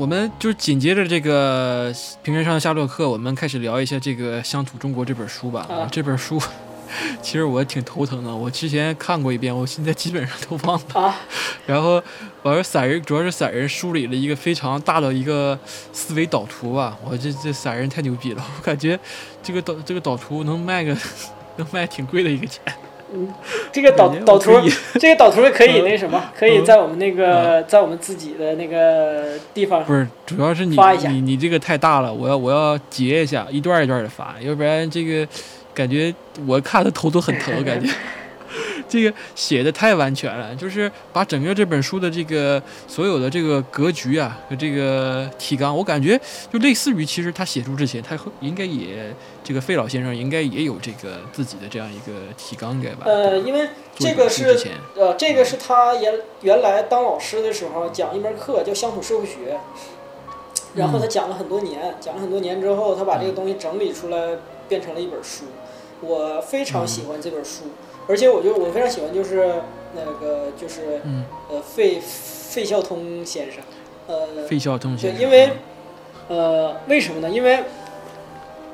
我们就是紧接着这个《平原上的夏洛克》，我们开始聊一下这个《乡土中国》这本书吧。啊这本书 其实我挺头疼的，我之前看过一遍，我现在基本上都忘了。啊，然后我说散人主要是散人梳理了一个非常大的一个思维导图吧，我这这散人太牛逼了，我感觉这个导这个导图能卖个 能卖挺贵的一个钱。这个导导图，这个导图可以嗯那什么，可以在我们那个在我们自己的那个地方不是，主要是你你你这个太大了，我要我要截一下，一段一段的发，要不然这个感觉我看的头都很疼，感觉 这个写的太完全了，就是把整个这本书的这个所有的这个格局啊和这个提纲，我感觉就类似于其实他写书之前，他应该也这个费老先生应该也有这个自己的这样一个提纲，应该吧？呃，因为这个是书之前，呃，这个是他原原来当老师的时候讲一门课叫乡土社会学，然后他讲了很多年，讲了很多年之后，他把这个东西整理出来，变成了一本书。我非常喜欢这本书，而且我就我非常喜欢就是那个就是嗯，呃费费孝通先生，呃，费孝通先对，生，因为呃，为什么呢？因为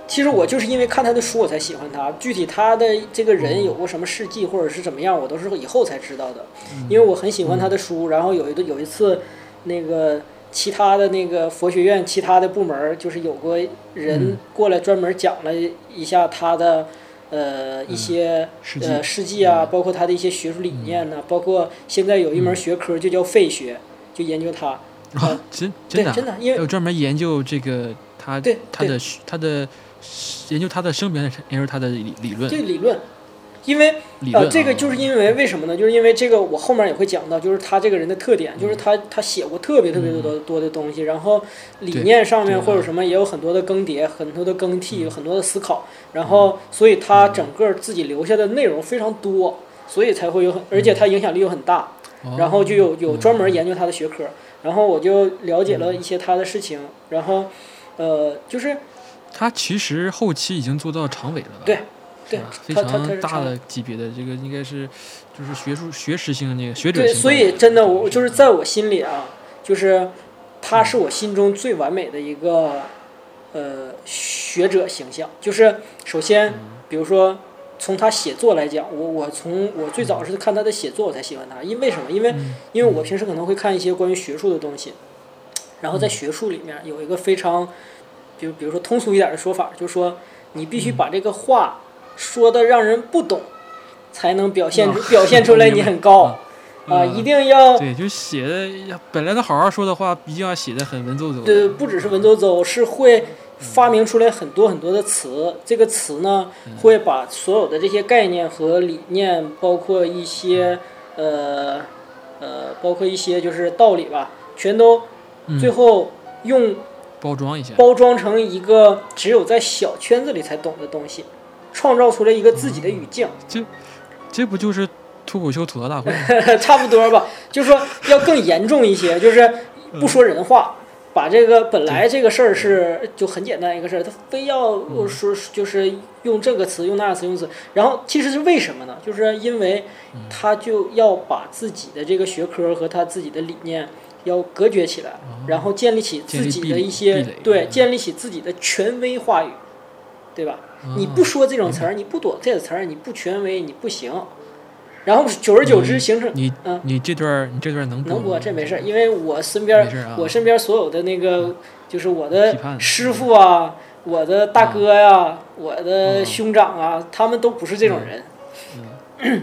其实我就是因为看他的书我才喜欢他。具体他的这个人有过什么事迹或者是怎么样，我都是以后才知道的。因为我很喜欢他的书，然后有一个有一次，那个其他的那个佛学院其他的部门就是有过人嗯过来专门讲了一下他的。呃，一些呃事迹啊，包括他的一些学术理念呢、包括现在有一门学科就叫费学，就研究他。啊，真真，的啊真的，因为有专门研究这个他对他的他的研究他的生平，研究他的理理论。对理论，因为啊。呃，这个就是因为为什么呢？就是因为这个，我后面也会讲到，就是他这个人的特点，就是他他写过特别特别多多的东西，然后理念上面或者什么也有很多的更迭，很多的更替，有很多的思考，然后所以他整个自己留下的内容非常多，所以才会有很，而且他影响力又很大，哦。然后就有有专门研究他的学科，然后我就了解了一些他的事情，然后呃，就是他其实后期已经做到常委了吧？对对非他他他常大的级别的，这个应该是就是学术学识性的那个学者对，所以真的，我就是在我心里啊，就是他是我心中最完美的一个呃学者形象。就是首先，比如说从他写作来讲，我我从我最早是看他的写作我才喜欢他，因为什么？因为因为我平时可能会看一些关于学术的东西，然后在学术里面有一个非常，比如比如说通俗一点的说法，就是说你必须把这个话说的让人不懂，才能表现表现出来你很高。啊，嗯一定要对，就写的本来他好好说的话，一定要写的很文绉绉的。对，不只是文绉绉，是会发明出来很多很多的词。这个词呢，会把所有的这些概念和理念，包括一些呃呃，包括一些就是道理吧，全都嗯最后用包装一下。包装成一个只有在小圈子里才懂的东西，创造出来一个自己的语境。这这不就是脱口秀吐槽大会吗？差不多吧，就是说要更严重一些，就是不说人话，把这个本来这个事儿是就很简单一个事儿，他非要说就是用这个词用那个词用词，然后其实是为什么呢？就是因为他就要把自己的这个学科和他自己的理念要隔绝起来，然后建立起自己的一些对，嗯建立起自己的权威话语，对吧？你不说这种词儿，你不躲这个词儿，你不权威，你不行。然后久而久之形成你嗯。你这段你这段儿能能播这没事儿，因为我身边我身边所有的那个就是我的师傅啊，我的大哥呀、我的嗯兄长啊，他们都不是这种人，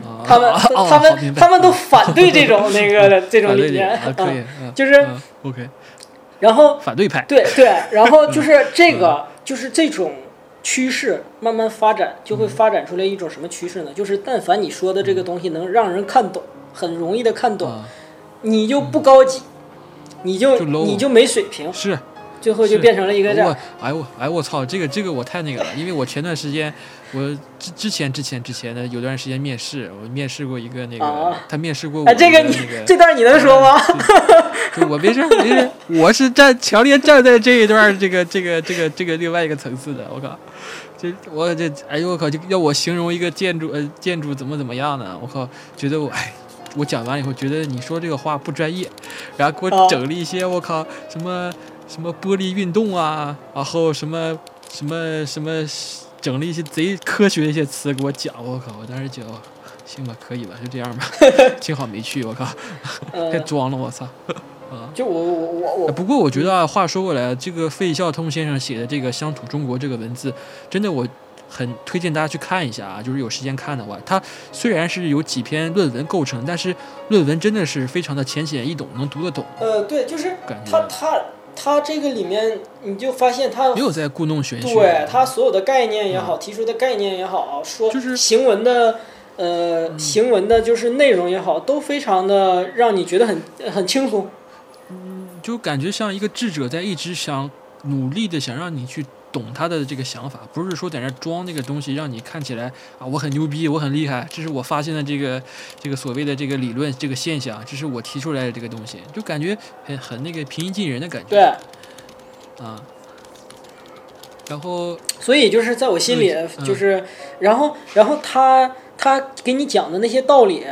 啊 他们他们他们都反对这种那个 这种理念，啊，就是嗯 OK 然后反对派。对对，然后就是这嗯。个，就是这种趋势慢慢发展，就会发展出来一种什么趋势呢？就是但凡你说的这个东西能让人看懂，很容易的看懂，啊，你就不高级，你就就 low 你就没水平，是最后就变成了一个这样我。哎我哎我操，这个这个我太那个了，因为我前段时间我之之前之前之前的有段时间面试，我面试过一个那个，啊他面试过我哎，这个你那个这段你能说吗？就我没事儿没事儿，我是站强烈站在这一段这个这个这个这个另外一个层次的，我靠，这我这哎呦我靠，就要我形容一个建筑呃建筑怎么怎么样呢？我靠，觉得我哎。我讲完以后觉得你说这个话不专业，然后给我啊整了一些我靠什么什么玻璃运动啊，然后什么什么什么，整了一些贼科学的一些词给我讲，我靠！我当时觉得行吧，可以吧，就这样吧，幸好没去，我靠，太装了，我操！啊，就我我我我，不过我觉得啊，话说过来，这个费孝通先生写的这个《乡土中国》这个文字，真的我很推荐大家去看一下啊，就是有时间看的话，它虽然是有几篇论文构成，但是论文真的是非常的浅显易懂，能读得懂。呃，对，就是他他他这个里面，你就发现他没有在故弄玄虚，对他所有的概念也好，提出的概念也好，说就是行文的。呃，行文的就是内容也好，都非常的让你觉得很很轻松。嗯，就感觉像一个智者在一直想努力的想让你去懂他的这个想法，不是说在那装那个东西让你看起来啊我很牛逼，我很厉害，这是我发现的这个这个所谓的这个理论这个现象，这是我提出来的这个东西，就感觉很很那个平易近人的感觉。对。啊。然后，所以就是在我心里，就是，然后，然后他。他给你讲的那些道理，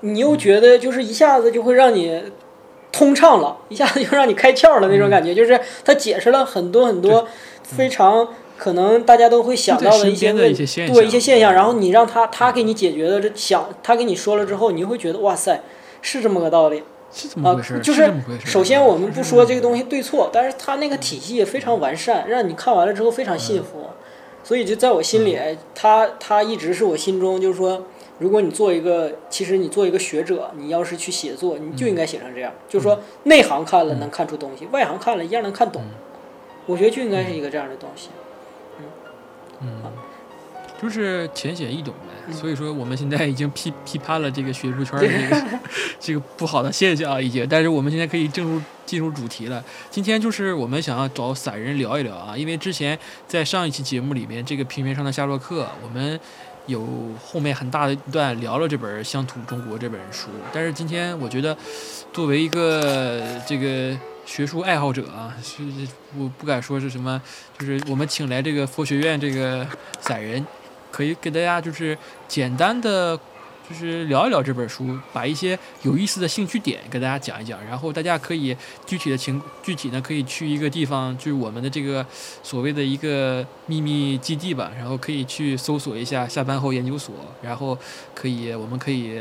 你又觉得就是一下子就会让你通畅了，一下子就让你开窍了那种感觉。就是他解释了很多很多非常可能大家都会想到的一些问题，对一些现象。然后你让他他给你解决的这想，他给你说了之后，你会觉得哇塞，是这么个道理啊。就是首先我们不说这个东西对错，但是他那个体系也非常完善，让你看完了之后非常信服。所以就在我心里，他他一直是我心中，就是说，如果你做一个，其实你做一个学者，你要是去写作，你就应该写成这样，就是说内行看了能看出东西，外行看了一样能看懂。我觉得就应该是一个这样的东西。嗯嗯，就是浅显易懂呗。所以说我们现在已经批批判了这个学术圈的这个 这个不好的现象已经，但是我们现在可以进入。进入主题了，今天就是我们想要找散人聊一聊啊，因为之前在上一期节目里面，这个平原上的夏洛克，我们有后面很大的一段聊了这本《乡土中国》这本书，但是今天我觉得，作为一个这个学术爱好者啊，是我不敢说是什么，就是我们请来这个佛学院这个散人，可以给大家就是简单的。就是聊一聊这本书，把一些有意思的兴趣点给大家讲一讲，然后大家可以具体的情具体呢可以去一个地方，就是我们的这个所谓的一个秘密基地吧，然后可以去搜索一下下班后研究所，然后可以我们可以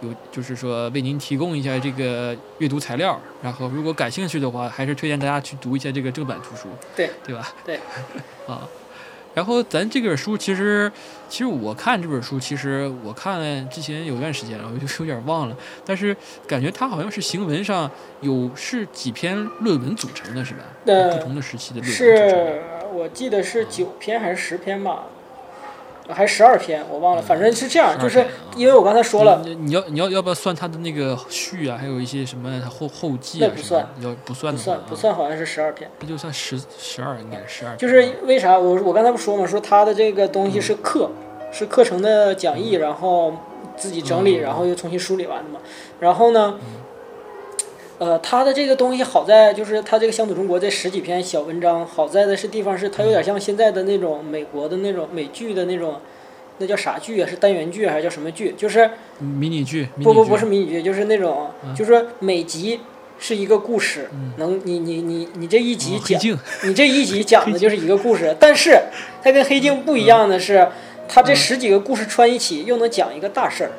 有就是说为您提供一下这个阅读材料，然后如果感兴趣的话，还是推荐大家去读一下这个正版图书，对对吧？对，啊。然后咱这本书其实，其实我看这本书，其实我看之前有段时间了，我就有点忘了。但是感觉它好像是行文上有是几篇论文组成的，是吧？不同的时期的论文。是我记得是九篇还是十篇吧？还十二篇，我忘了，反正是这样，就是因为我刚才说了，你要你要要不要算他的那个序啊，还有一些什么后后记啊？不算，要不算不算，不算，好像是十二篇，那就算十十二，应该十二。就是为啥我我刚才不说嘛，说他的这个东西是课，是课程的讲义，然后自己整理，然后又重新梳理完的嘛，然后呢？呃，他的这个东西好在就是他这个乡土中国这十几篇小文章，好在的是地方是它有点像现在的那种美国的那种美剧的那种，那叫啥剧啊？是单元剧还是叫什么剧？就是迷你剧。不不不是迷你剧，就是那种，就是说每集是一个故事，能你你你你这一集讲，你这一集讲的就是一个故事。但是它跟黑镜不一样的是，它这十几个故事串一起又能讲一个大事儿。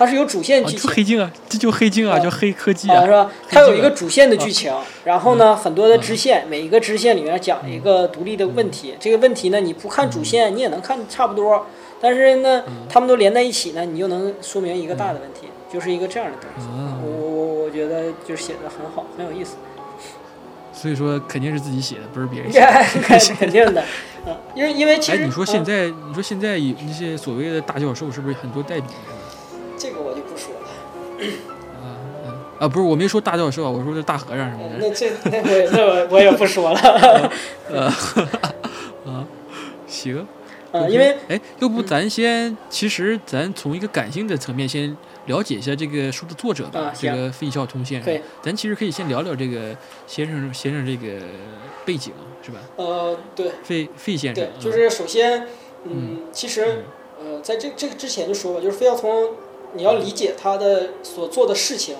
它是有主线剧情，黑镜啊，这就黑镜啊，叫黑科技啊，是吧？它有一个主线的剧情，然后呢，很多的支线，每一个支线里面讲一个独立的问题。这个问题呢，你不看主线，你也能看差不多。但是呢，他们都连在一起呢，你又能说明一个大的问题，就是一个这样的东西。我我我觉得就是写的很好，很有意思。所以说肯定是自己写的，不是别人写的，肯定的。嗯，因为因为其实，哎，你说现在，你说现在有那些所谓的大教授，是不是很多代笔？啊啊不是，我没说大教授，我说是大和尚什么的。那这那我那我我也不说了。呃啊，行。啊，因为哎，要不咱先，其实咱从一个感性的层面先了解一下这个书的作者吧。这个费孝通先生。咱其实可以先聊聊这个先生先生这个背景，是吧？呃，对。费费先生。对，就是首先，嗯，其实呃，在这这个之前就说吧，就是费孝通。你要理解他的所做的事情，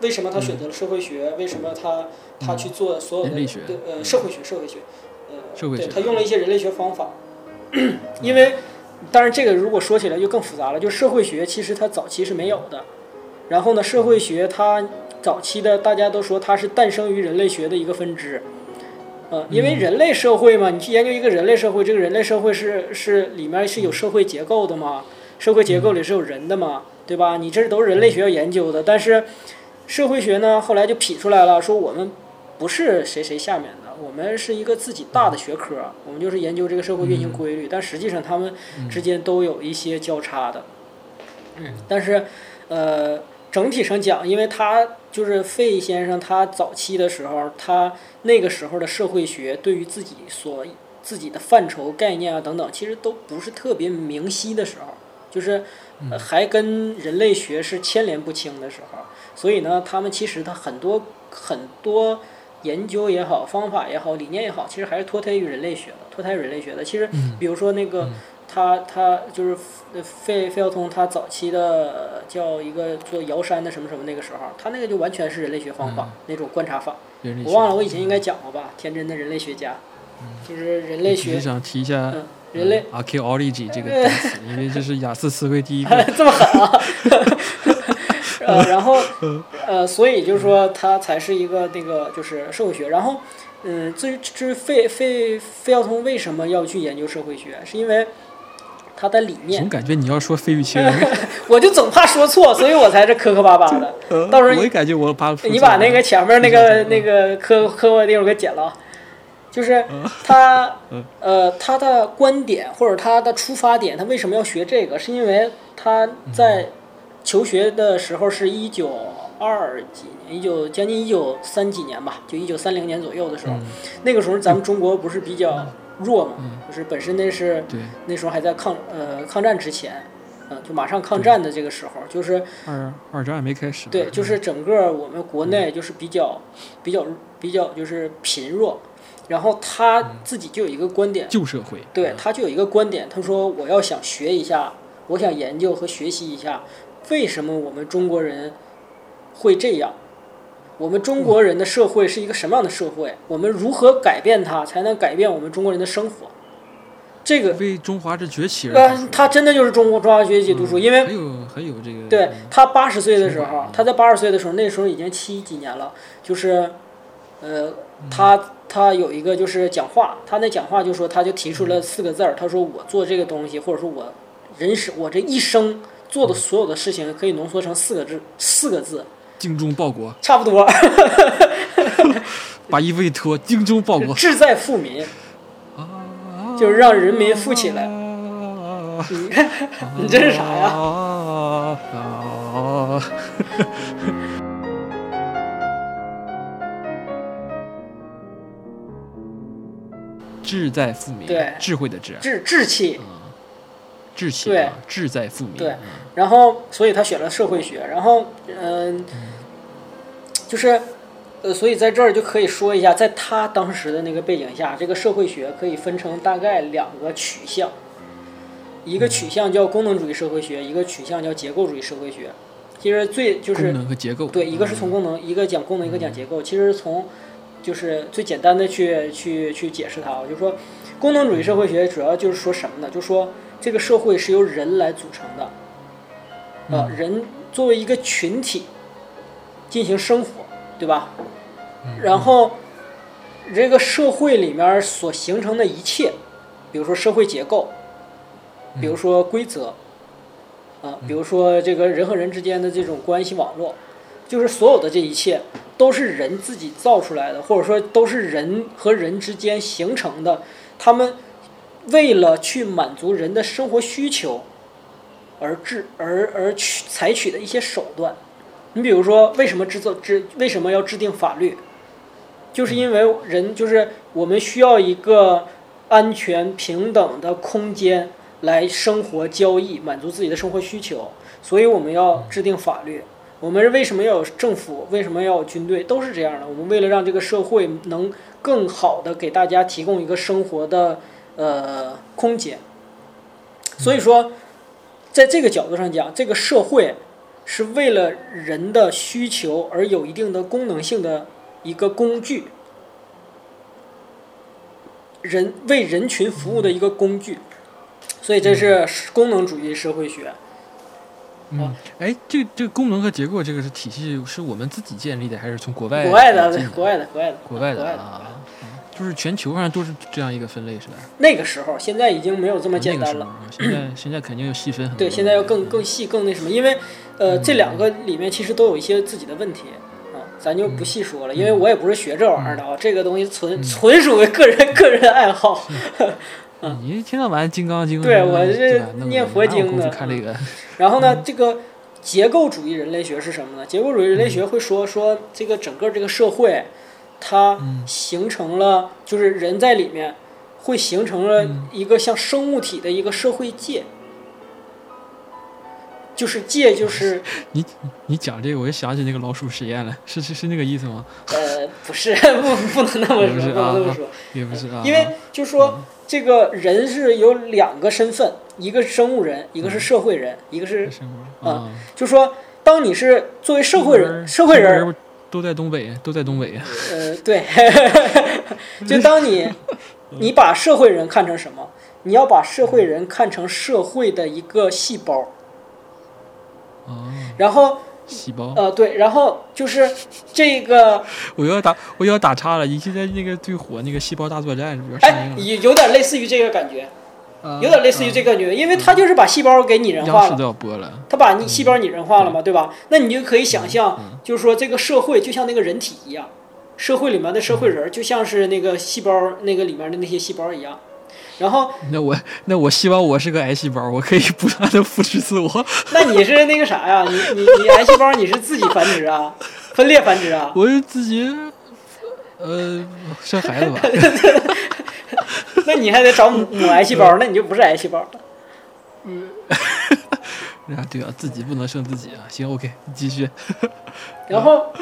为什么他选择了社会学？为什么他他去做所有的呃嗯。社会学社会学，呃社会学。对他用了一些人类学方法，因为当然这个如果说起来就更复杂了，就社会学其实它早期是没有的，然后呢社会学它早期的大家都说它是诞生于人类学的一个分支。嗯，因为人类社会嘛，你去研究一个人类社会，这个人类社会是是里面是有社会结构的嘛，社会结构里是有人的嘛，对吧？你这都是人类学要研究的，但是社会学呢，后来就匹出来了，说我们不是谁谁下面的，我们是一个自己大的学科，我们就是研究这个社会运行规律，但实际上他们之间都有一些交叉的。嗯，但是呃，整体上讲，因为他就是费先生，他早期的时候，他那个时候的社会学对于自己所自己的范畴、概念啊等等，其实都不是特别明晰的时候，就是、呃、还跟人类学是牵连不清的时候，所以呢，他们其实他很多很多研究也好、方法也好、理念也好，其实还是脱胎于人类学的，脱胎于人类学的。其实，比如说那个。他他就是呃费费孝通，他早期的叫一个做瑶山的什么什么那个时候，他那个就完全是人类学方法、那种观察法。我忘了，我以前应该讲过吧？天真的人类学家，就是人类学，只是想提一下嗯，人类 archaeology 这个单词，因为这是雅思词汇第一个。这么狠啊！呃，然后呃，所以就是说他才是一个那个就是社会学。然后嗯，至于至于费费费孝通为什么要去研究社会学，是因为他的理念总。感觉你要说费玉清，我就总怕说错，所以我才这磕磕巴巴的。到时候我也感觉我把你把那个前面那个那个磕磕巴的地方给剪了啊，就是他 呃他的观点或者他的出发点，他为什么要学这个？是因为他在求学的时候是一九二几年，一九将近一九三几年吧，就一九三零年左右的时候，那个时候咱们中国不是比较弱嘛，就是本身那是那时候还在抗呃抗战之前，嗯、就马上抗战的这个时候，就是二二战还没开始。对，就是整个我们国内就是比较比较比较就是贫弱，然后他自己就有一个观点，旧社会。对他就有一个观点，他说我要想学一下，我想研究和学习一下，为什么我们中国人会这样？我们中国人的社会是一个什么样的社会？我们如何改变它，才能改变我们中国人的生活？这个，为中华之崛起而呃，他真的就是中国中华崛起读书，因为很有很有这个对他八十岁的时候，他在八十岁的时候，那时候已经七几年了，就是，呃，他他有一个就是讲话，他那讲话就说他就提出了四个字儿，他说我做这个东西，或者说我人生我这一生做的所有的事情，可以浓缩成四个字，四个字，精忠报国，差不多，把衣服一脱，精忠报国，志在富民，就是让人民富起来。你看，你这是啥呀？啊志在富民，对。智慧的智，志志气，志气对。啊，志在富民。对。嗯。然后，所以他选了社会学，然后，嗯、就是，呃，所以在这儿就可以说一下，在他当时的那个背景下，这个社会学可以分成大概两个取向，一个取向叫功能主义社会学，一个取向叫结构主义社会学。其实最就是功能和结构。对，一个是从功能，一个讲功能，一个讲结构。其实从就是最简单的去去去解释它啊，就是说功能主义社会学主要就是说什么呢？就是说这个社会是由人来组成的，呃，人作为一个群体进行生活，对吧？然后这个社会里面所形成的一切，比如说社会结构，比如说规则，啊，比如说这个人和人之间的这种关系网络，就是所有的这一切都是人自己造出来的，或者说都是人和人之间形成的。他们为了去满足人的生活需求而制而而去采取的一些手段。你比如说，为什么制作制为什么要制定法律？就是因为人就是我们需要一个安全平等的空间来生活交易，满足自己的生活需求，所以我们要制定法律。我们为什么要有政府？为什么要有军队？都是这样的。我们为了让这个社会能更好的给大家提供一个生活的呃空间，所以说，在这个角度上讲，这个社会是为了人的需求而有一定的功能性的一个工具，人为人群服务的一个工具，所以这是功能主义社会学。嗯，哎，这这个功能和结构这个是体系是我们自己建立的，还是从国外国外的，国外的，国外的，国外的啊？嗯就是全球上都是这样一个分类是吧？那个时候，现在已经没有这么简单了。现在现在肯定要细分很 多。对，现在要更更细、更那什么，因为呃，这两个里面其实都有一些自己的问题啊，咱就不细说了，因为我也不是学这玩意儿的啊，这个东西纯纯属于个人个人爱好。嗯。你一天到晚《金刚经》对我这对吧？弄念佛经的看这个，然后呢，这个结构主义人类学是什么呢？结构主义人类学会说说这个整个这个社会，它形成了，就是人在里面会形成了一个像生物体的一个社会界，就是借就是你你讲这个，我就想起那个老鼠实验了，是是是那个意思吗？呃不是 不不能那么说，不能那么啊说，也不是啊，因为就说这个人是有两个身份，一个是生物人，一个是社会人，一个是啊，就说当你是作为社会人，社会人，都在东北，都在东北。呃，对，就当你你把社会人看成什么？你要把社会人看成社会的一个细胞，啊，然后细胞。呃对，然后就是这个 我要打我要打岔了，你现在那个最火那个《细胞大作战》是不是哎？有有点类似于这个感觉，啊有点类似于这个感觉，因为它就是把细胞给拟人化了播了。它把你细胞拟人化了嘛，对吧？那你就可以想嗯象，就是说这个社会就像那个人体一样，社会里面的社会人就像是那个细胞那个里面的那些细胞一样。然后，那我那我希望我是个癌细胞，我可以不断的复制自我。那你是那个啥呀？你你你癌细胞你是自己繁殖啊，分裂繁殖啊？我是自己呃生孩子吧。那你还得找母母癌细胞，那你就不是癌细胞了。嗯啊，对啊，自己不能生自己啊。行，OK，你继续。然后，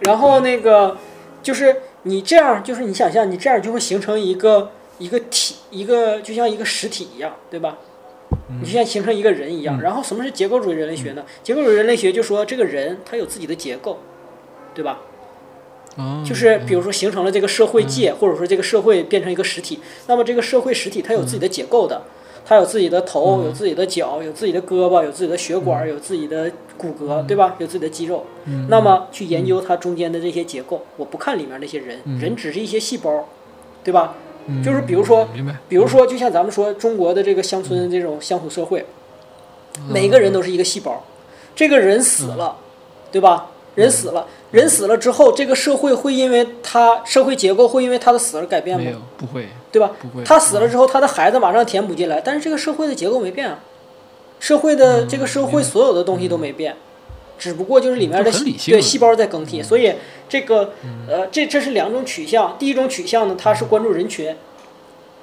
然后那个就是你这样，就是你想象你这样就会形成一个一个体，一个就像一个实体一样，对吧？你就像形成一个人一样。嗯然后什么是结构主义人类学呢？结构主义人类学就说这个人他有自己的结构，对吧？啊，就是比如说形成了这个社会界，或者说这个社会变成一个实体，那么这个社会实体它有自己的结构的，它有自己的头，有自己的脚，有自己的胳膊，有自己的血管，有自己的骨骼，对吧？有自己的肌肉。嗯那么去研究它中间的这些结构，我不看里面那些人，嗯人只是一些细胞，对吧？嗯就是比如说，比如说，就像咱们说中国的这个乡村这种乡土社会，嗯每个人都是一个细胞，这个人死了，对吧？人死了，人死了之后，这个社会会因为他社会结构会因为他的死而改变吗？没有，不会，对吧？不会。他死了之后，他的孩子马上填补进来，但是这个社会的结构没变啊，社会的嗯这个社会所有的东西都没变，只不过就是里面的对细胞在更替，所以这个呃这这是两种取向，第一种取向呢，它是关注人群，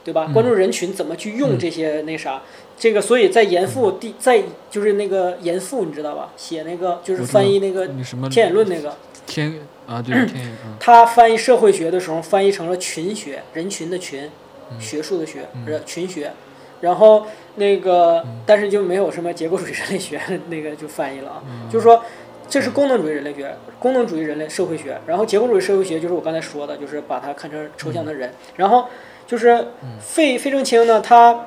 对吧？嗯关注人群怎么去用这些那啥，这个所以在严复第在就是那个严复你知道吧？写那个就是翻译那个天演论那个。天啊，对 他翻译社会学的时候，翻译成了群学，人群的群，嗯。学术的学，呃，群学。然后那个，嗯。但是就没有什么结构主义人类学 那个就翻译了啊，嗯。就是说。这是功能主义人类学，功能主义人类社会学，然后结构主义社会学就是我刚才说的，就是把它看成抽象的人，然后就是费费正清呢，他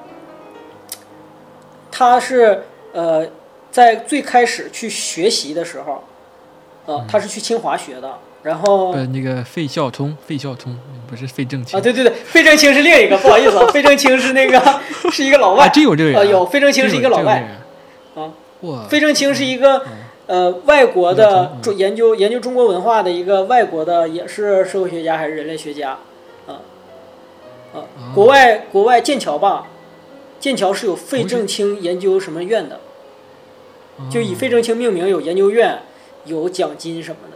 他是呃在最开始去学习的时候，呃，他是去清华学的，然后呃，那个费孝通，费孝通不是费正清。啊，对对对，费正清是另一个，不好意思啊，费正清是那个 是一个老啊，外，真有这个人啊，呃，有费正清是一个老外，啊，哇，费正清是一个呃外国的中研究研究中国文化的一个外国的，也是社会学家还是人类学家，啊啊，国外国外剑桥吧，剑桥是有费正清研究什么院的，就以费正清命名有研究院，有奖金什么的，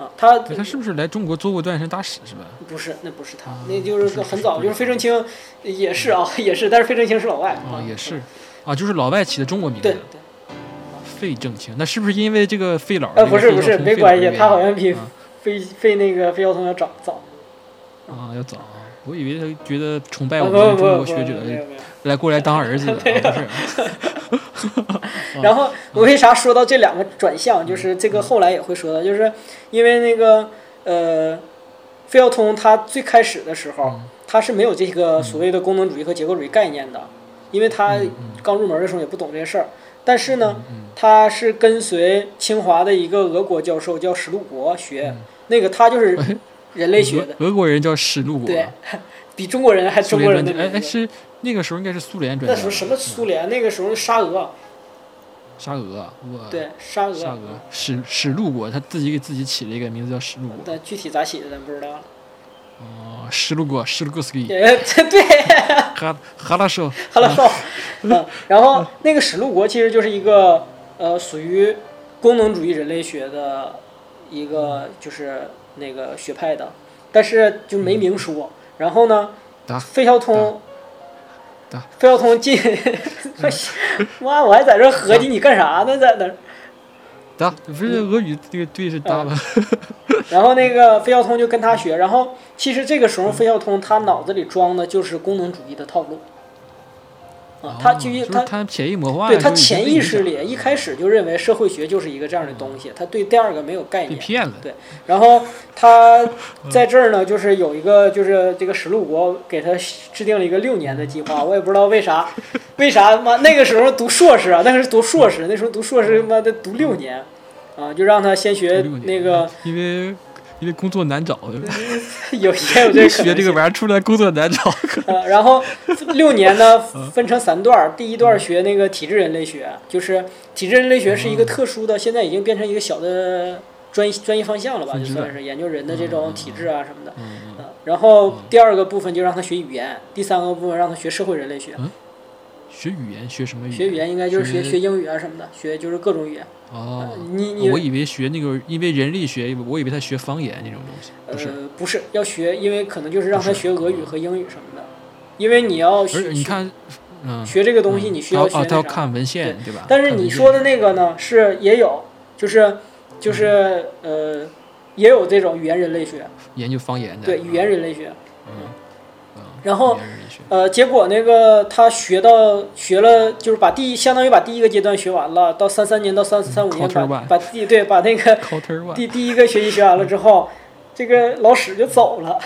啊，他他是不是来中国做过断身大使是吧？不是，那不是他，啊那就是很早，不就是是费正清也是啊，也是，但是费正清是老外啊，也是，啊，就是老外起的中国名字，对，费正清，那是不是因为这个费老？呃，不是不是，没关系，他好像比啊费费那个费孝通要早早。啊要早啊，我以为他觉得崇拜啊我们中国学者来过来当儿子的，啊不是。然后我为啥说到这两个转向？就是这个后来也会说到，就是因为那个呃，费孝通他最开始的时候，他是没有这个所谓的功能主义和结构主义概念的，因为他刚入门的时候也不懂这些事儿。但是呢，他是跟随清华的一个俄国教授叫史禄国学，那个他就是人类学的，俄国人叫史禄国，对，比中国人还中国人的哎哎是那个时候应该是苏联专家，那时候什么苏联？那个时候沙俄，沙俄，我对沙俄，沙俄。史史禄国，他自己给自己起了一个名字叫史禄国，但具体咋起的咱不知道了。哦，史禄国，史禄格斯基，对，哈哈拉少，哈拉少，嗯，然后那个史禄国其实就是一个呃属于功能主义人类学的一个就是那个学派的，但是就没明说。然后呢，费孝通，费孝通进，妈，我还在这合计你干啥呢，在那。得不是俄语这个对是打吧？然后那个费孝通就跟他学，然后其实这个时候费孝通他脑子里装的就是功能主义的套路。啊，他就他他潜移默化，对他潜意识里一开始就认为社会学就是一个这样的东西，他对第二个没有概念。骗了。对，然后他在这儿呢，就是有一个就是这个石禄国给他制定了一个六年的计划，我也不知道为啥，为啥妈那个时候读硕士啊，那个是读硕士，那时候读硕士他妈的读六年，啊，就让他先学那个，因为。因为工作难找，有些有这学这个玩意儿出来工作难找。呃，然后六年呢分成三段，第一段学那个体质人类学，就是体质人类学是一个特殊的，现在已经变成一个小的专专业方向了吧，就算是研究人的这种体质啊什么的。嗯。然后第二个部分就让他学语言，第三个部分让他学社会人类学。学语言学什么语言？学语言应该就是学学英语啊什么的，学就是各种语言。哦，你你我以为学那个，因为人力学，我以为他学方言那种东西。不是，不是要学，因为可能就是让他学俄语和英语什么的。因为你要学，你看，嗯，学这个东西你需要学他要看文献，对吧？但是你说的那个呢，是也有，就是就是呃，也有这种语言人类学，研究方言的。对，语言人类学。嗯。然后，呃，结果那个他学到学了，就是把第一相当于把第一个阶段学完了，到三三年到三三五年把把第对把那个第第一个学习学完了之后，这个老史就走了。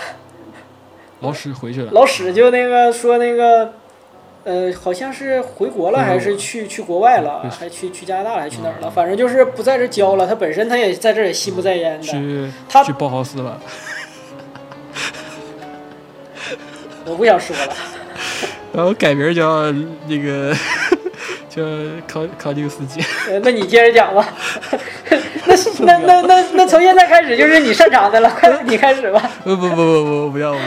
老史回去了。老史就那个说那个，呃，好像是回国了，还是去去国外了，还去去加拿大了，还去哪儿了？反正就是不在这教了。他本身他也在这也心不在焉的。他去包豪斯了。我不想说了，然后改名叫那个 叫考考迪斯基。那你接着讲吧。那那那那那从现在开始就是你擅长的了，快你开始吧。不不不不不，不要不要。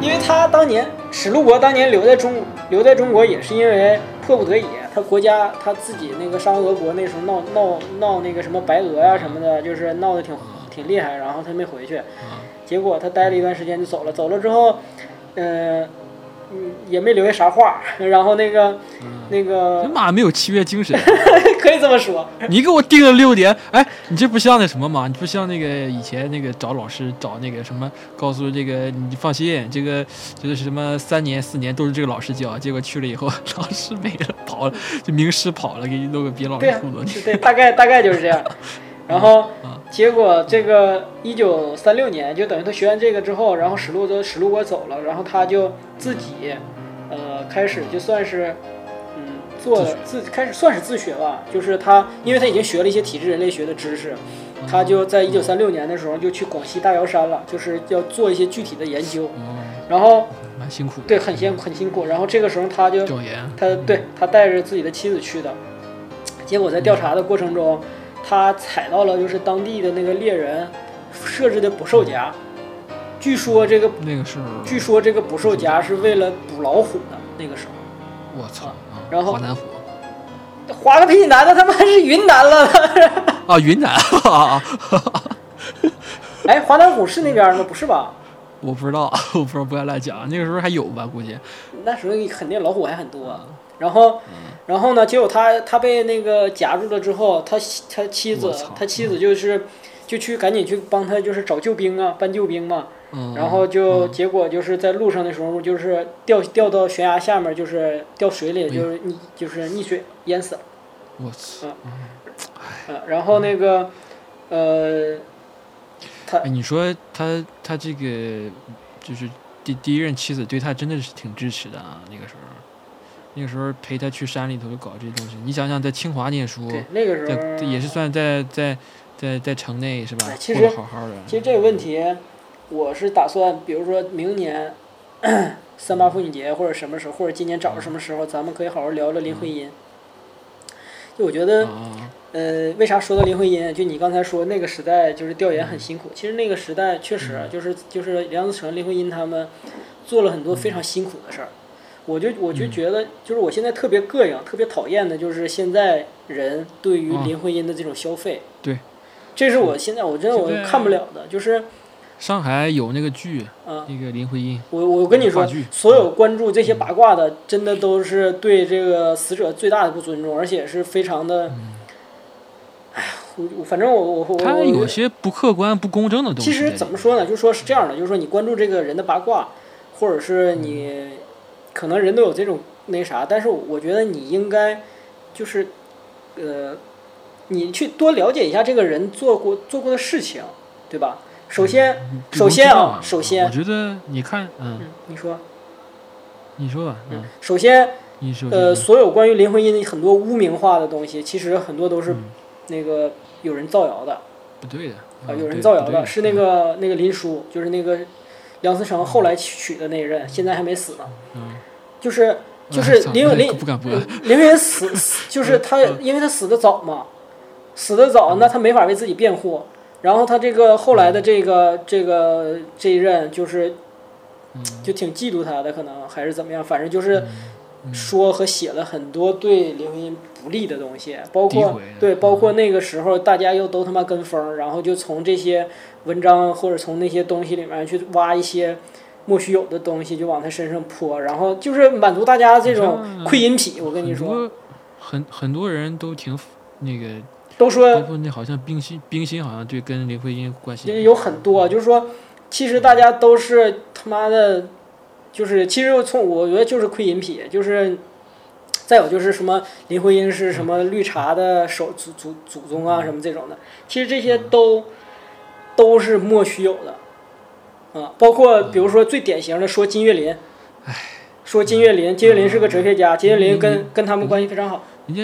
因为他当年史禄国当年留在中留在中国也是因为迫不得已，他国家他自己那个沙俄国那时候闹闹闹那个什么白俄呀什么的，就是闹得挺。挺厉害，然后他没回去，结果他待了一段时间就走了。走了之后，嗯，也没留下啥话。然后那个，那个，妈没有契约精神，可以这么说。你给我定了六年，哎，你这不像那什么吗？你不像那个以前那个找老师找那个什么，告诉这个你放心，这个就是什么三年四年都是这个老师教。结果去了以后，老师没了，跑了，就名师跑了，给你弄个别老师糊弄你。对，大概大概就是这样。然后，结果这个一九三六年，就等于他学完这个之后，然后史禄的史禄国走了，然后他就自己，呃，开始就算是，嗯，做自开始算是自学吧。就是他，因为他已经学了一些体质人类学的知识，他就在一九三六年的时候就去广西大瑶山了，就是要做一些具体的研究。然后蛮辛苦。对，很辛很辛苦。然后这个时候他就，他对他带着自己的妻子去的，结果在调查的过程中。他踩到了就是当地的那个猎人设置的捕兽夹，据说这个那个是，据说这个捕兽夹是为了捕老虎的。那个时候，我操！然后华南虎，华个屁！男的他妈是云南了？啊，云南啊！哎，华南虎是那边吗？不是吧？我不知道，我不知道，不要乱讲。那个时候还有吧？估计那时候肯定老虎还很多。然后，然后呢？结果他他被那个夹住了之后，他他妻子他妻子就是就去赶紧去帮他就是找救兵啊，搬救兵嘛。嗯，然后就嗯。结果就是在路上的时候，就是掉掉到悬崖下面，就是掉水里，就是溺就是溺水淹死了。我操，嗯，然后那个呃，他哎，你说他他这个就是第第一任妻子对他真的是挺支持的啊，那个时候，那个时候陪他去山里头搞这些东西。你想想，在清华念书，对那个时候也是算在在在在城内是吧哎？其实好好的。其实这个问题，我是打算，比如说明年 三八妇女节或者什么时候，或者今年找个什么时候，咱们可以好好聊聊林徽因。就我觉得，啊，呃，为啥说到林徽因？就你刚才说那个时代就是调研很辛苦，其实那个时代确实就是就是梁思成、林徽因他们做了很多非常辛苦的事儿。我就我就觉得，就是我现在特别膈应、特别讨厌的，就是现在人对于啊林徽因的这种消费。对，这是我现在我真的我看不了的，就是上海有那个剧，啊。那个林徽因，我我跟你说，所有关注这些八卦的，真的都是对这个死者最大的不尊重，而且是非常的，哎呀，我我反正我我我他我有些不客观、不公正的东西其实。怎么说呢？就说是这样的，就是说你关注这个人的八卦，或者是你可能人都有这种那啥，但是我觉得你应该就是呃，你去多了解一下这个人做过做过的事情，对吧？首先，不首先啊首先。我觉得你看，嗯，嗯，你说，你说吧，嗯，首先你说，呃，嗯所有关于林徽因的很多污名化的东西，其实很多都是嗯。那个有人造谣的。不对的，啊，嗯有人造谣的，是那个那个林叔，就是那个梁思成后来娶的那一任，现在还没死呢。嗯，就是就哎是操那林林不敢播，林徽因死死，就是他，嗯。因为他死的早嘛，死的早，那他没法为自己辩护。然后他这个后来的这个这个这一任，就是嗯。就挺嫉妒他的，可能还是怎么样，反正就是嗯。说和写了很多对林徽因不利的东西，包括对，嗯包括那个时候大家又都他妈跟风，然后就从这些文章或者从那些东西里面去挖一些莫须有的东西，就往他身上泼，然后就是满足大家这种窥阴癖。我跟你说，很很很多人都挺那个，都说括那好像冰心，冰心好像对跟林徽因关系有很多，就是说，其实大家都是他妈的，就是其实从我觉得就是窥阴癖，就是。再有就是什么林徽因是什么绿茶的首祖祖祖宗啊，什么这种的，其实这些都都是莫须有的，啊，包括比如说最典型的说金岳霖，说金岳霖，金岳霖是个哲学家，金岳霖跟跟他们关系非常好，人家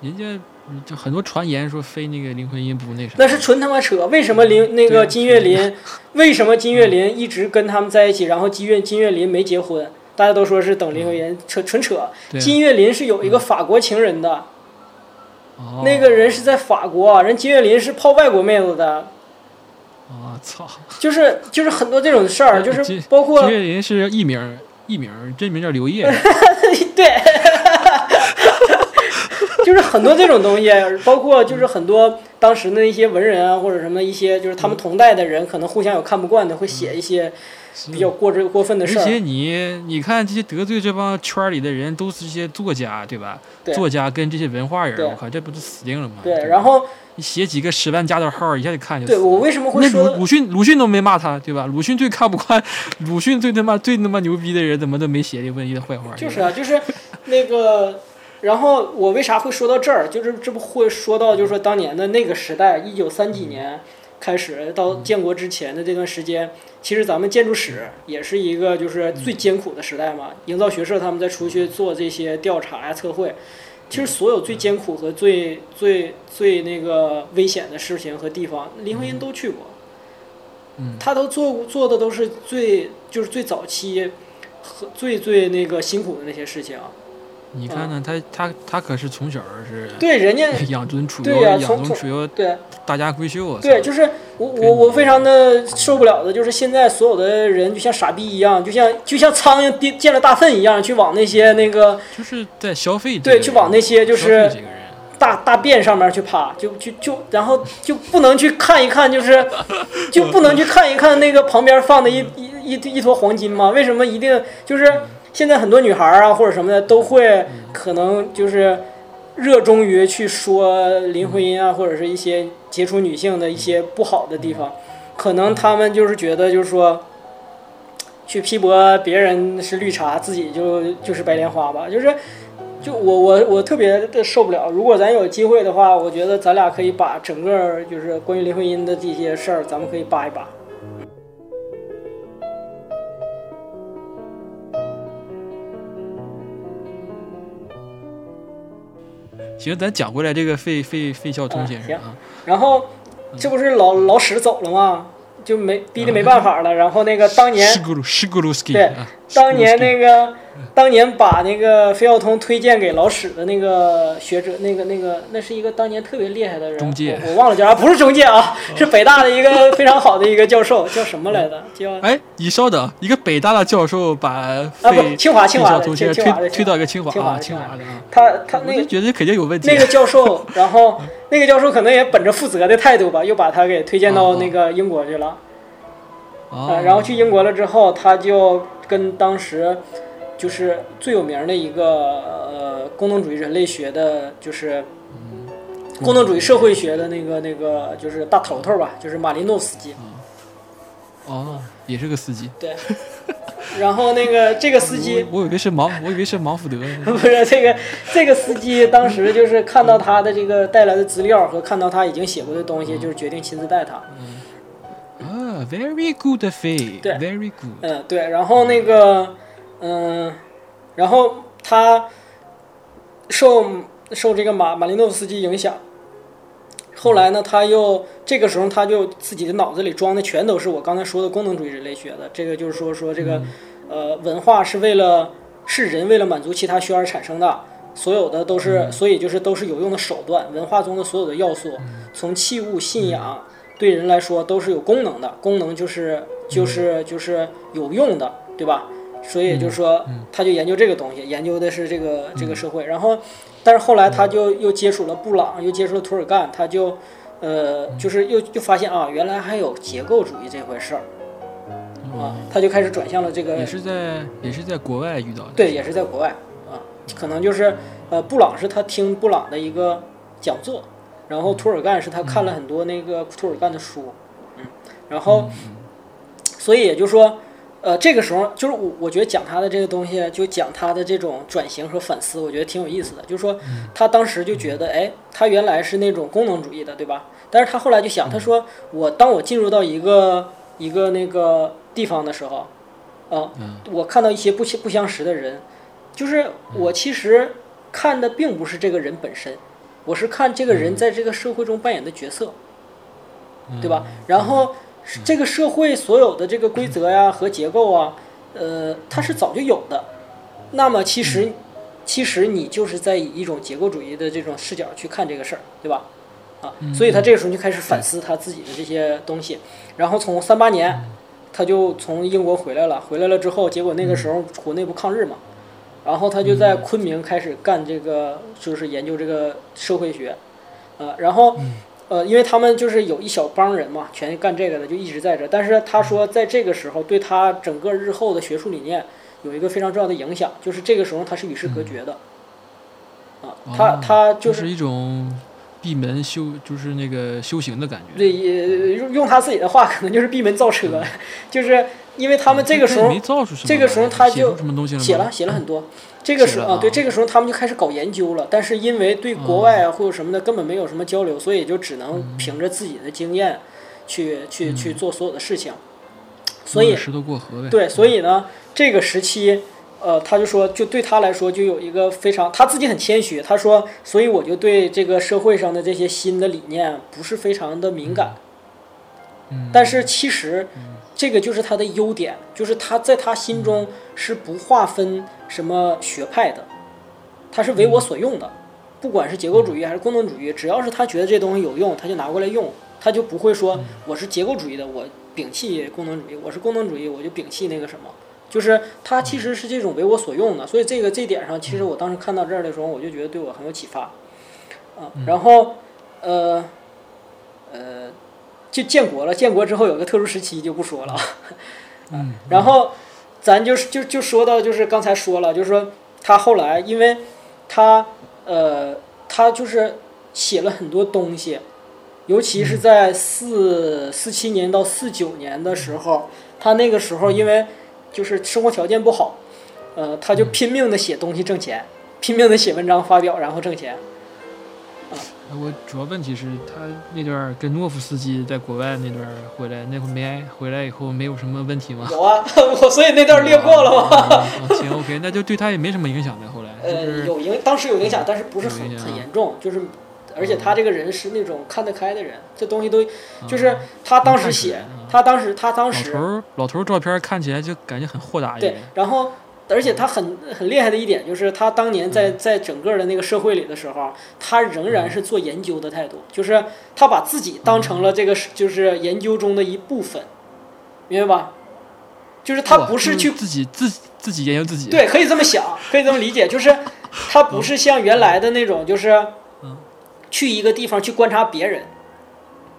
人家就很多传言说非那个林徽因不那啥，那是纯他妈扯。为什么林那个金岳霖，为什么金岳霖一直跟他们在一起，然后金岳金岳霖没结婚？大家都说是等林徽因，扯纯扯。金岳霖是有一个法国情人的，哦。那个人是在法国，人金岳霖是泡外国妹子的，我操，就是就是很多这种事儿，就是包括金岳霖是艺名，艺名真名叫刘烨，对，就是很多这种东西，包括就是很多当时的一些文人啊，或者什么一些就是他们同代的人，可能互相有看不惯的，会写一些比较过这过分的事儿。而且你你看这些得罪这帮圈里的人，都是这些作家，对吧？对作家跟这些文化人，我靠，这不是死定了吗？对，吧然后你写几个十万加的号，一下就看就死了。对我为什么会那说鲁鲁迅，鲁迅都没骂他，对吧？鲁迅最看不惯，鲁迅最他妈最他妈牛逼的人，怎么都没写林徽因的坏话？就是啊，就是那个，然后我为啥会说到这儿？就是这不会说到，就是说当年的那个时代，一九三几年开始到建国之前的这段时间，其实咱们建筑史也是一个就是最艰苦的时代嘛。营造学社他们在出去做这些调查呀、测绘，其实所有最艰苦和最最最那个危险的事情和地方，林徽因都去过。嗯。他都做过做的都是最就是最早期和最最那个辛苦的那些事情。你看看他他他可是从小是对，人家养尊处对优，养尊处优，对大家闺秀啊！对，就是我我我非常的受不了的，就是现在所有的人就像傻逼一样，就像就像苍蝇跌见了大粪一样，去往那些那个就是在消费对，去往那些就是。大大便上面去趴，就就就然后就不能去看一看，就是就不能去看一看那个旁边放的一一一一坨黄金吗？为什么一定就是现在很多女孩啊或者什么的都会可能就是热衷于去说林徽因啊或者是一些杰出女性的一些不好的地方，可能他们就是觉得就是说，去批驳别人是绿茶，自己就就是白莲花吧，就是。就我我我特别的受不了。如果咱有机会的话，我觉得咱俩可以把整个就是关于林徽因的这些事儿，咱们可以扒一扒。行，咱讲回来这个费费费孝通先生啊。然后这不是老老史走了吗？就没逼的没办法了。然后那个当年对当年那个。当年把那个费孝通推荐给老史的那个学者，那个那个那是一个当年特别厉害的人，中介，我忘了叫啥，不是中介啊，是北大的一个非常好的一个教授，叫什么来着？叫哎，你稍等，一个北大的教授把啊不，清华清华的推推到一个清华清华清华的啊，他他那个觉得肯定有问题。那个教授，然后那个教授可能也本着负责的态度吧，又把他给推荐到那个英国去了，啊，然后去英国了之后，他就跟当时。就是最有名的一个呃，功能主义人类学的，就是功能主义社会学的那个那个，就是大头头吧，就是马林诺夫斯基。哦，也是个司机。对。然后那个这个司机，我以为是芒，我以为是芒福德。不是这个这个司机，当时就是看到他的这个带来的资料和看到他已经写过的东西，就是决定亲自带他。啊，very good。对，very good。嗯，对，然后那个。嗯，然后他受受这个马马林诺夫斯基影响，后来呢，他又这个时候他就自己的脑子里装的全都是我刚才说的功能主义人类学的，这个就是说说这个呃文化是为了是人为了满足其他需要而产生的，所有的都是所以就是都是有用的手段，文化中的所有的要素，从器物信仰对人来说都是有功能的，功能就是就是就是有用的，对吧？所以就是说，他就研究这个东西，研究的是这个这个社会。然后，但是后来他就又接触了布朗，又接触了涂尔干，他就，呃，就是又又发现啊，原来还有结构主义这回事儿，啊，他就开始转向了这个。也是在也是在国外遇到的。对，也是在国外啊，可能就是呃，布朗是他听布朗的一个讲座，然后涂尔干是他看了很多那个涂尔干的书，嗯，然后，所以也就是说。呃，这个时候就是我，我觉得讲他的这个东西，就讲他的这种转型和反思，我觉得挺有意思的。就是说，他当时就觉得，哎，他原来是那种功能主义的，对吧？但是他后来就想，他说，我当我进入到一个一个那个地方的时候，啊，我看到一些不相不相识的人，就是我其实看的并不是这个人本身，我是看这个人在这个社会中扮演的角色，对吧？然后。这个社会所有的这个规则呀和结构啊，呃，它是早就有的。那么其实，其实你就是在以一种结构主义的这种视角去看这个事儿，对吧？啊，所以他这个时候就开始反思他自己的这些东西。然后从三八年，他就从英国回来了。回来了之后，结果那个时候国内不抗日嘛，然后他就在昆明开始干这个，就是研究这个社会学，呃，然后。呃，因为他们就是有一小帮人嘛，全干这个的，就一直在这。但是他说，在这个时候，对他整个日后的学术理念有一个非常重要的影响，就是这个时候他是与世隔绝的。啊，他他就是一种闭门修，就是那个修行的感觉。对，用用他自己的话，可能就是闭门造车，就是因为他们这个时候，这个时候他就写了写了很多。这个时候啊，对，这个时候他们就开始搞研究了，但是因为对国外啊或者什么的根本没有什么交流，所以就只能凭着自己的经验去去去做所有的事情。所以石头过河呗。对，所以呢，这个时期，呃，他就说，就对他来说，就有一个非常他自己很谦虚，他说，所以我就对这个社会上的这些新的理念不是非常的敏感。嗯。但是其实。这个就是他的优点，就是他在他心中是不划分什么学派的，他是为我所用的，不管是结构主义还是功能主义，只要是他觉得这东西有用，他就拿过来用，他就不会说我是结构主义的，我摒弃功能主义；我是功能主义，我就摒弃那个什么。就是他其实是这种为我所用的，所以这个这点上，其实我当时看到这儿的时候，我就觉得对我很有启发，啊，然后，呃，呃。就建国了，建国之后有个特殊时期就不说了，嗯，然后咱就是就就说到就是刚才说了，就是说他后来，因为他呃他就是写了很多东西，尤其是在四四七年到四九年的时候，他那个时候因为就是生活条件不好，呃，他就拼命的写东西挣钱，拼命的写文章发表，然后挣钱。我主要问题是，他那段跟诺夫斯基在国外那段回来，那会没回来以后没有什么问题吗？有啊，我所以那段略过了吗。啊行，OK，那就对他也没什么影响的。后来就呃，是有影，当时有影响，但是不是很很严重，就是，而且他这个人是那种看得开的人，这东西都啊就是他当时写他当时他当时老头儿老头儿照片看起来就感觉很豁达一对点。，然后而且他很很厉害的一点就是他当年在嗯。在整个的那个社会里的时候，他仍然是做研究的态度，就是他把自己当成了这个就是研究中的一部分，明白吧？就是他不是去自己自自己研究自己。对，可以这么想，可以这么理解，就是他不是像原来的那种，就是嗯。去一个地方去观察别人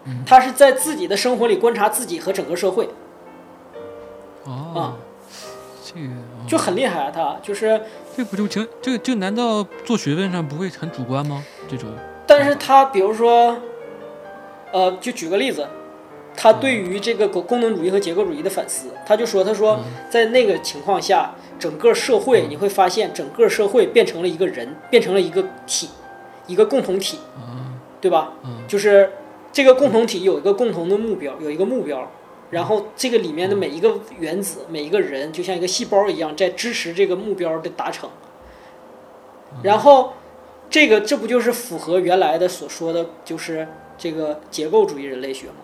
嗯，他是在自己的生活里观察自己和整个社会，哦，这个哦就很厉害啊。他就是，这不就挺这个这难道做学问上不会很主观吗？这种但是他比如说，呃，就举个例子，他对于这个功功能主义和结构主义的反思，他就说，他说在那个情况下，整个社会你会发现，整个社会变成了一个人，变成了一个体，一个共同体，啊，对吧？嗯就是这个共同体有一个共同的目标，有一个目标，然后这个里面的每一个原子、每一个人，就像一个细胞一样，在支持这个目标的达成。然后，这个这不就是符合原来的所说的，就是这个结构主义人类学吗？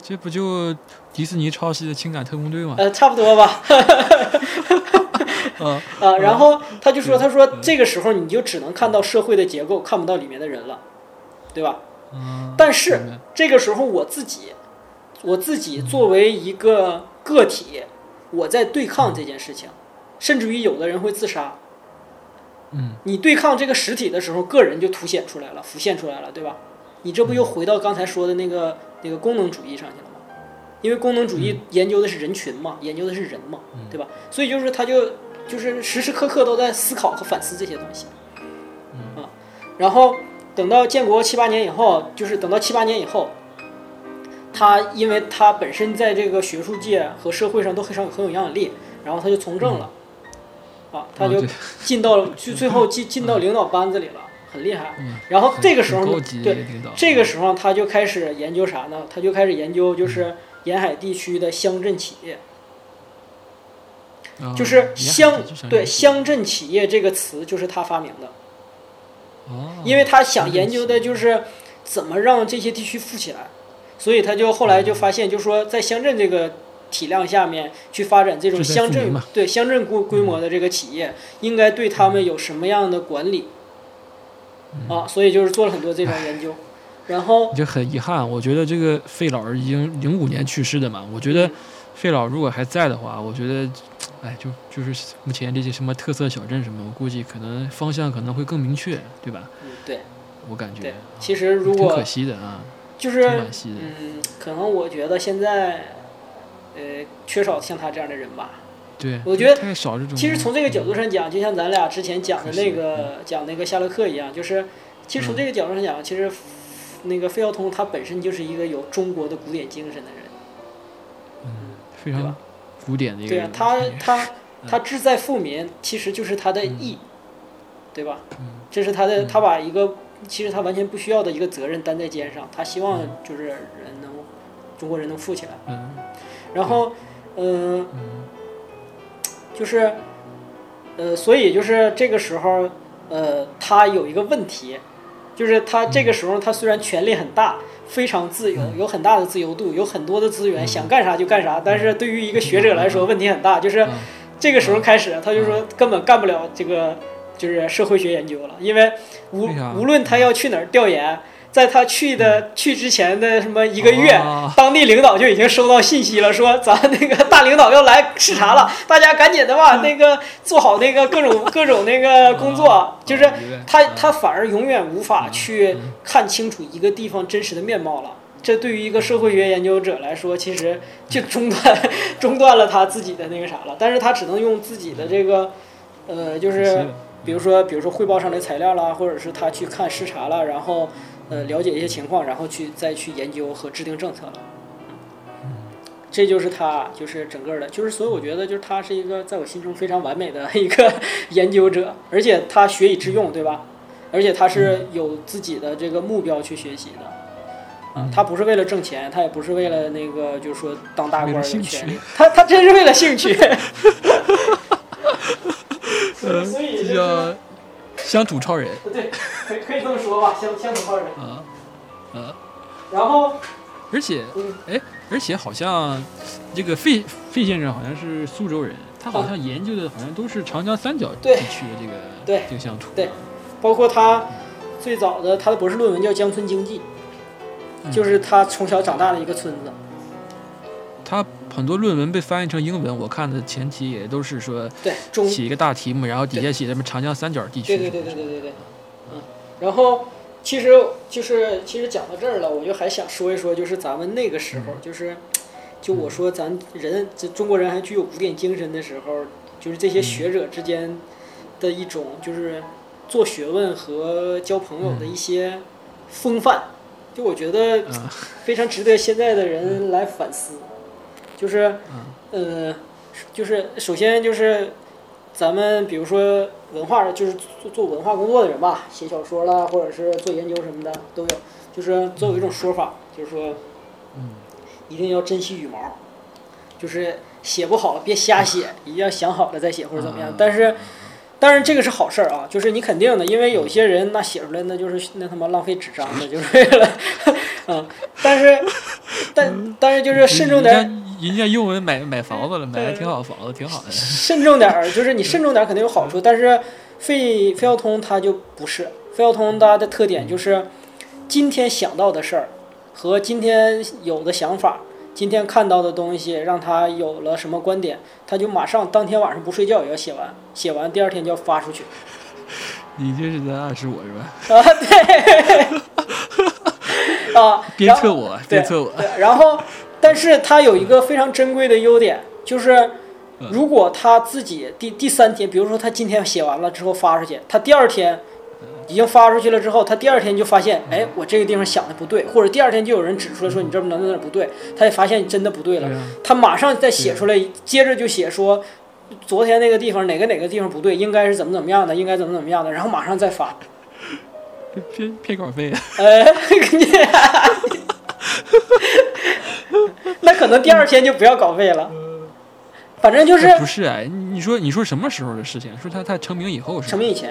这不就迪士尼抄袭的情感特工队吗？呃，差不多吧。啊，啊，然后他就说，他说这个时候你就只能看到社会的结构，看不到里面的人了，对吧？嗯，但是这个时候我自己，我自己作为一个个体，我在对抗这件事情，甚至于有的人会自杀。嗯，你对抗这个实体的时候，个人就凸显出来了，浮现出来了，对吧？你这不又回到刚才说的那个那个功能主义上去了吗？因为功能主义研究的是人群嘛，研究的是人嘛，对吧？所以就是他就就是时时刻刻都在思考和反思这些东西，啊，然后等到建国七八年以后，就是等到七八年以后，他因为他本身在这个学术界和社会上都非常有很有影响力，然后他就从政了，啊，他就进到了，就最后进进到领导班子里了，很厉害。嗯然后这个时候对这个时候他就开始研究啥呢？他就开始研究就是沿海地区的乡镇企业，啊就是乡对乡镇企业这个词就是他发明的，哦，因为他想研究的就是怎么让这些地区富起来，所以他就后来就发现，就是说在乡镇这个体量下面去发展这种乡镇对乡镇规规模的这个企业，应该对他们有什么样的管理。啊？所以就是做了很多这种研究，然后就很遗憾，我觉得这个费老已经零五年去世的嘛，我觉得费老如果还在的话，我觉得，哎，就就是目前这些什么特色小镇什么，我估计可能方向可能会更明确，对吧？嗯对。我感觉对，其实如果挺可惜的啊，挺就是。嗯，可能我觉得现在呃缺少像他这样的人吧。对，我觉得太少这种。其实从这个角度上讲，就像咱俩之前讲的那嗯个讲那个夏洛克一样，就是其实从这个角度上讲，其实那个费孝通他本身就是一个有中国的古典精神的人。嗯非常古典的一个，对啊，他 嗯他他志在富民，其实就是他的义，对吧？这是他的，他把一个其实他完全不需要的一个责任担在肩上，他希望就是人能中国人能富起来。嗯。然后，嗯、就是，呃，所以就是这个时候，呃，他有一个问题，就是他这个时候他虽然权力很大，非常自由，有很大的自由度，有很多的资源，想干啥就干啥，但是对于一个学者来说，问题很大，就是这个时候开始，他就说根本干不了这个就是社会学研究了，因为无无论他要去哪儿调研。在他去的去之前的什么一个月，哦。当地领导就已经收到信息了，说 咱那个大领导要来视察了，大家赶紧的吧，那个做好那个各种 各种那个工作，就是他嗯。他反而永远无法去看清楚一个地方真实的面貌了。这对于一个社会学研究者来说，其实就中断 中断了他自己的那个啥了。但是他只能用自己的这个，呃，就是比如说比如说汇报上的材料啦，或者是他去看视察了，然后呃了解一些情况，然后去再去研究和制定政策了。这就是他，就是整个的，就是所以我觉得，就是他是一个在我心中非常完美的一个 研究者，而且他学以致用，对吧？而且他是有自己的这个目标去学习的，啊，他不是为了挣钱，他也不是为了那个，就是说当大官有权利，他他真是为了兴趣。叫乡土超人。对，可以可以这么说吧，乡乡土超人。啊啊，然后，而且嗯，哎，而且好像这个费费先生好像是苏州人，他好像研究的好像都是长江三角地区的这个对这个乡土。对包括他最早的他的博士论文叫《乡村经济》，嗯就是他从小长大的一个村子。他很多论文被翻译成英文，我看的前提也都是说对，中写一个大题目，然后底下写什么长江三角地区。对对对对对对对，嗯，然后其实就是其实讲到这儿了，我就还想说一说，就是咱们那个时候，就是就我说咱人这中国人还具有古典精神的时候，就是这些学者之间的一种就是做学问和交朋友的一些风范，就我觉得嗯。非常值得现在的人来反思，就是呃，就是首先就是咱们比如说文化，就是做做文化工作的人吧，写小说啦，或者是做研究什么的都有。就是总有一种说法，就是说，嗯一定要珍惜羽毛，就是写不好别瞎写，一定要想好了再写或者怎么样。但是，当然这个是好事儿啊，就是你肯定的，因为有些人那写出来那就是那他妈浪费纸张的，就是为了，嗯，但是，但但是就是慎重点儿。人家人家用文买买房子了，买的挺好的房子，挺好的。慎重点儿，就是你慎重点儿肯定有好处，但是费费孝通他就不是，费孝通他的特点就是今天想到的事儿和今天有的想法，今天看到的东西让他有了什么观点，他就马上当天晚上不睡觉也要写完，写完第二天就要发出去。你这是在暗示我是吧？啊，对，啊，鞭策我，对鞭策我。然后，但是他有一个非常珍贵的优点，就是如果他自己第第三天，比如说他今天写完了之后发出去，他第二天已经发出去了之后，他第二天就发现，哎，我这个地方想的不对，或者第二天就有人指出来说你这哪哪哪不对，他也发现真的不对了。他马上再写出来，接着就写说。昨天那个地方哪个哪个地方不对，应该是怎么怎么样的，应该怎么怎么样的，然后马上再发。骗骗稿费，那可能第二天就不要稿费了。反正就是不是哎？你说你说什么时候的事情？说他他成名以后是吧？成名以前，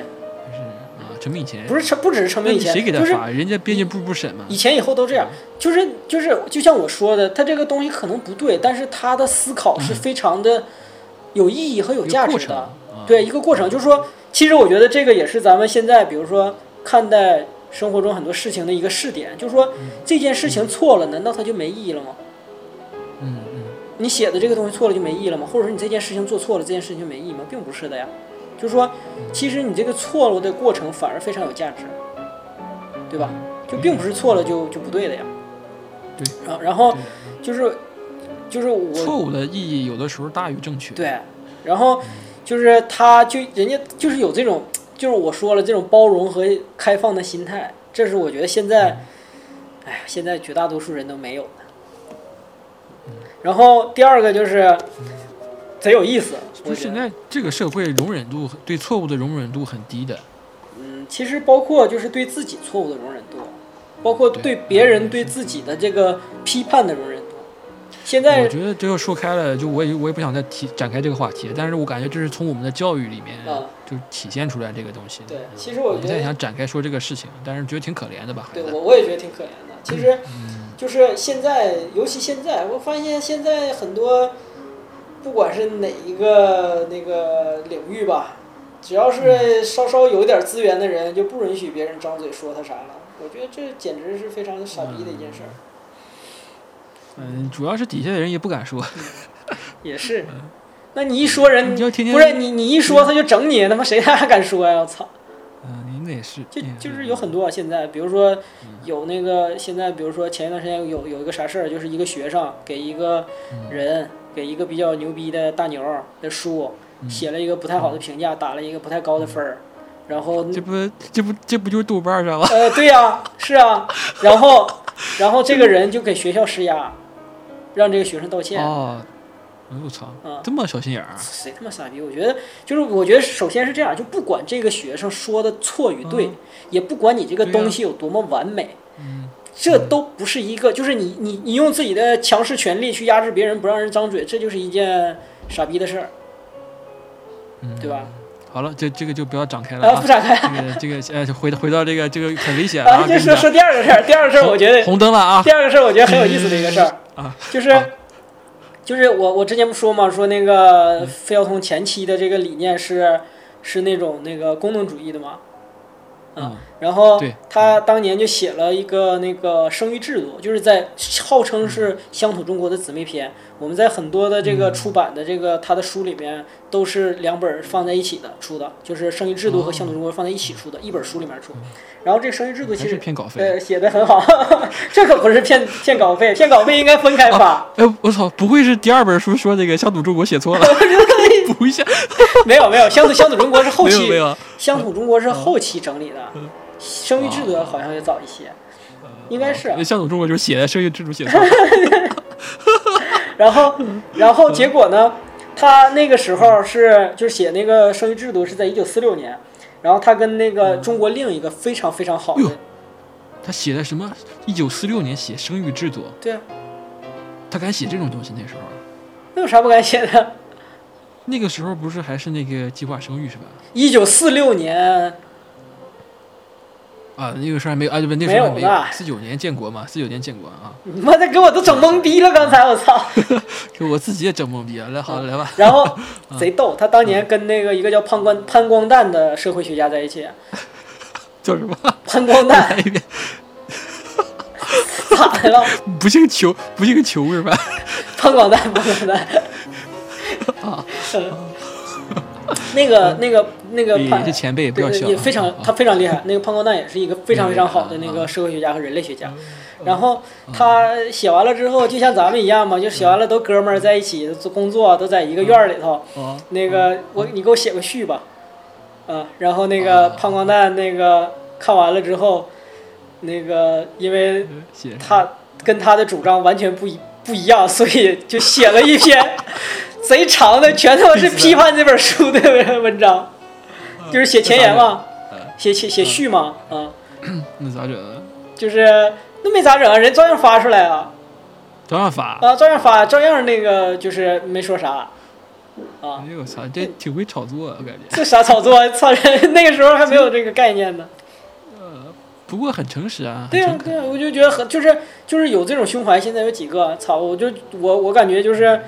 啊？成名以前不是成，不只是成名以前，谁给他就是发？人家编辑部不审吗？以前以后都这样，就是就是就像我说的，他这个东西可能不对，但是他的思考是非常的 有意义和有价值的。一个过程啊对一个过程，就是说，其实我觉得这个也是咱们现在，比如说看待生活中很多事情的一个试点，就是说这件事情错了，难道它就没意义了吗？你写的这个东西错了就没意义了吗？或者说你这件事情做错了，这件事情就没意义吗？并不是的呀，就是说，其实你这个错误的过程反而非常有价值，对吧？就并不是错了就就不对的呀。对。然然后就是就是我错误的意义有的时候大于正确。对，然后就是他就人家就是有这种，就是我说了这种包容和开放的心态，这是我觉得现在，哎呀，现在绝大多数人都没有的。然后第二个就是贼有意思，就现在这个社会容忍度对错误的容忍度很低的。嗯，其实包括就是对自己错误的容忍度，包括对别人对自己的这个批判的容忍度。现在我觉得这要说开了，就我也我也不想再提展开这个话题，但是我感觉这是从我们的教育里面啊就体现出来这个东西。对嗯其实我觉得现在想展开说这个事情，但是觉得挺可怜的吧，对我我也觉得挺可怜的。其实嗯就是现在，尤其现在，我发现现在很多，不管是哪一个那个领域吧，只要是稍稍有点资源的人，就不允许别人张嘴说他啥了。我觉得这简直是非常傻逼的一件事儿。嗯，主要是底下的人也不敢说。也是，那你一说人，你就天天不是你你一说他就整你，他妈谁还敢说呀？我操！那也是。就嗯就是有很多啊，现在比如说有那个现在比如说前一段时间有有一个啥事儿，就是一个学生给一个人给一个比较牛逼的大牛的书写了一个不太好的评价，打了一个不太高的分儿，然后这不这不这不就是豆瓣上吗？呃，对呀、是啊，然后然后这个人就给学校施压，让这个学生道歉。我操啊，这么小心眼儿啊！谁他妈傻逼？我觉得就是，我觉得首先是这样，就不管这个学生说的错与对，嗯也不管你这个东西有多么完美，嗯，这都不是一个，就是你你你用自己的强势权力去压制别人，不让人张嘴，这就是一件傻逼的事儿，嗯对吧？好了，这这个就不要展开了啊，啊不。展开这个这个呃，回回到这个这个很危险啊，啊！就说说第二个事儿，第二个事儿，我觉得红灯了啊！第二个事儿，我觉得很有意思的一个事儿啊，就是就是我我之前不说嘛，说那个费孝通前期的这个理念是是那种那个功能主义的嘛，嗯，然后他当年就写了一个那个生育制度，就是在号称是乡土中国的姊妹篇。我们在很多的这个嗯出版的这个他的书里面都是两本放在一起的出的，就是生育制度和乡土中国放在一起出的，一本书里面出。然后这个生育制度其实骗稿费。呃写的很好，这可不是骗骗稿费，骗稿费应该分开发。哎，我操，不会是第二本书说这个乡土中国写错了？补一下。没 有没有，乡土乡土中国是后期，没有，乡土中国是后期整理的，生育制度好像也早一些，应该是乡土中国就是写的生育制度写的。然后，然后结果呢？他那个时候是就是写那个生育制度是在一九四六年，然后他跟那个中国另一个非常非常好的，他写的什么？一九四六年写生育制度，对啊，他敢写这种东西？那时候，那有啥不敢写的？那个时候不是还是那个计划生育是吧？一九四六年，啊，那个时候还没有啊，对不，那时候还没没有呢四九年建国嘛，四九年建国啊，你妈的给我都整懵逼了，刚才我操！给我自己也整懵逼了。来，好，来吧。然后 贼逗，他当年跟那个一个叫潘光潘光旦的社会学家在一起，叫什么？潘光旦咋的了？不姓裘，不姓裘是吧？潘光旦，潘光旦。啊那个、那个、那个也潘是前辈，不对对，要笑啊。也非常啊他非常厉害。那个潘光旦也是一个非常非常好的那个社会学家和人类学家。然后他写完了之后，就像咱们一样嘛，就写完了都哥们儿在一起做工作，都在一个院儿里头。啊那个我你给我写个序吧，啊，然后那个潘光旦那个看完了之后，那个因为他跟他的主张完全不一不一样，所以就写了一篇贼长的，全他妈是批判这本书的文章，就是写前言嘛，写写写序嘛，啊，那咋整？就是那没咋整啊，人照样发出来啊，照样发。啊，照样发，照样那个就是没说啥，啊哎，呦我操，这挺会炒作啊，我感觉。这啥炒作？操人，那个时候还没有这个概念呢。呃不过很诚实啊。对啊、对啊、我就觉得很就是就是有这种胸怀，现在有几个？操，我就我我感觉就是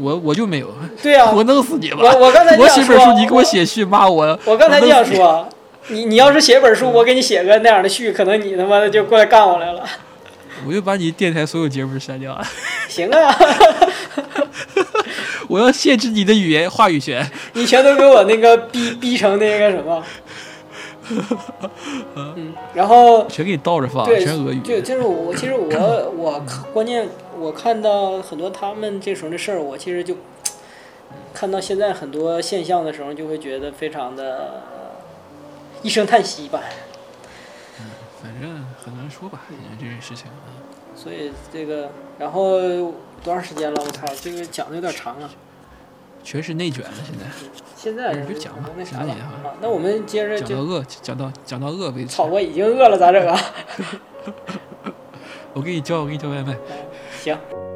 我我就没有，对呀、我弄死你吧！我我刚才就我想说写本书，你给我写序骂我。我刚才就想说，你你要是写本书，我给你写个那样的序，可能你他妈的就过来干我来了。我就把你电台所有节目删掉了。行啊，我要限制你的语言话语权。你全都给我那个逼逼成那个什么。嗯，然后全给你倒着放，全俄语。对，就是我其实我我看关键我看到很多他们这时候的事儿，我其实就看到现在很多现象的时候，就会觉得非常的一声叹息吧。嗯反正很难说吧，这件事情啊。所以这个，然后多长时间了？我操，这个讲的有点长啊。全是内卷了，现在现在你就讲吧那啥你哈啊？那我们接着就，讲到饿，讲到讲到饿为止。操，我已经饿了，咋整啊？我给你叫，我给你叫外卖。行。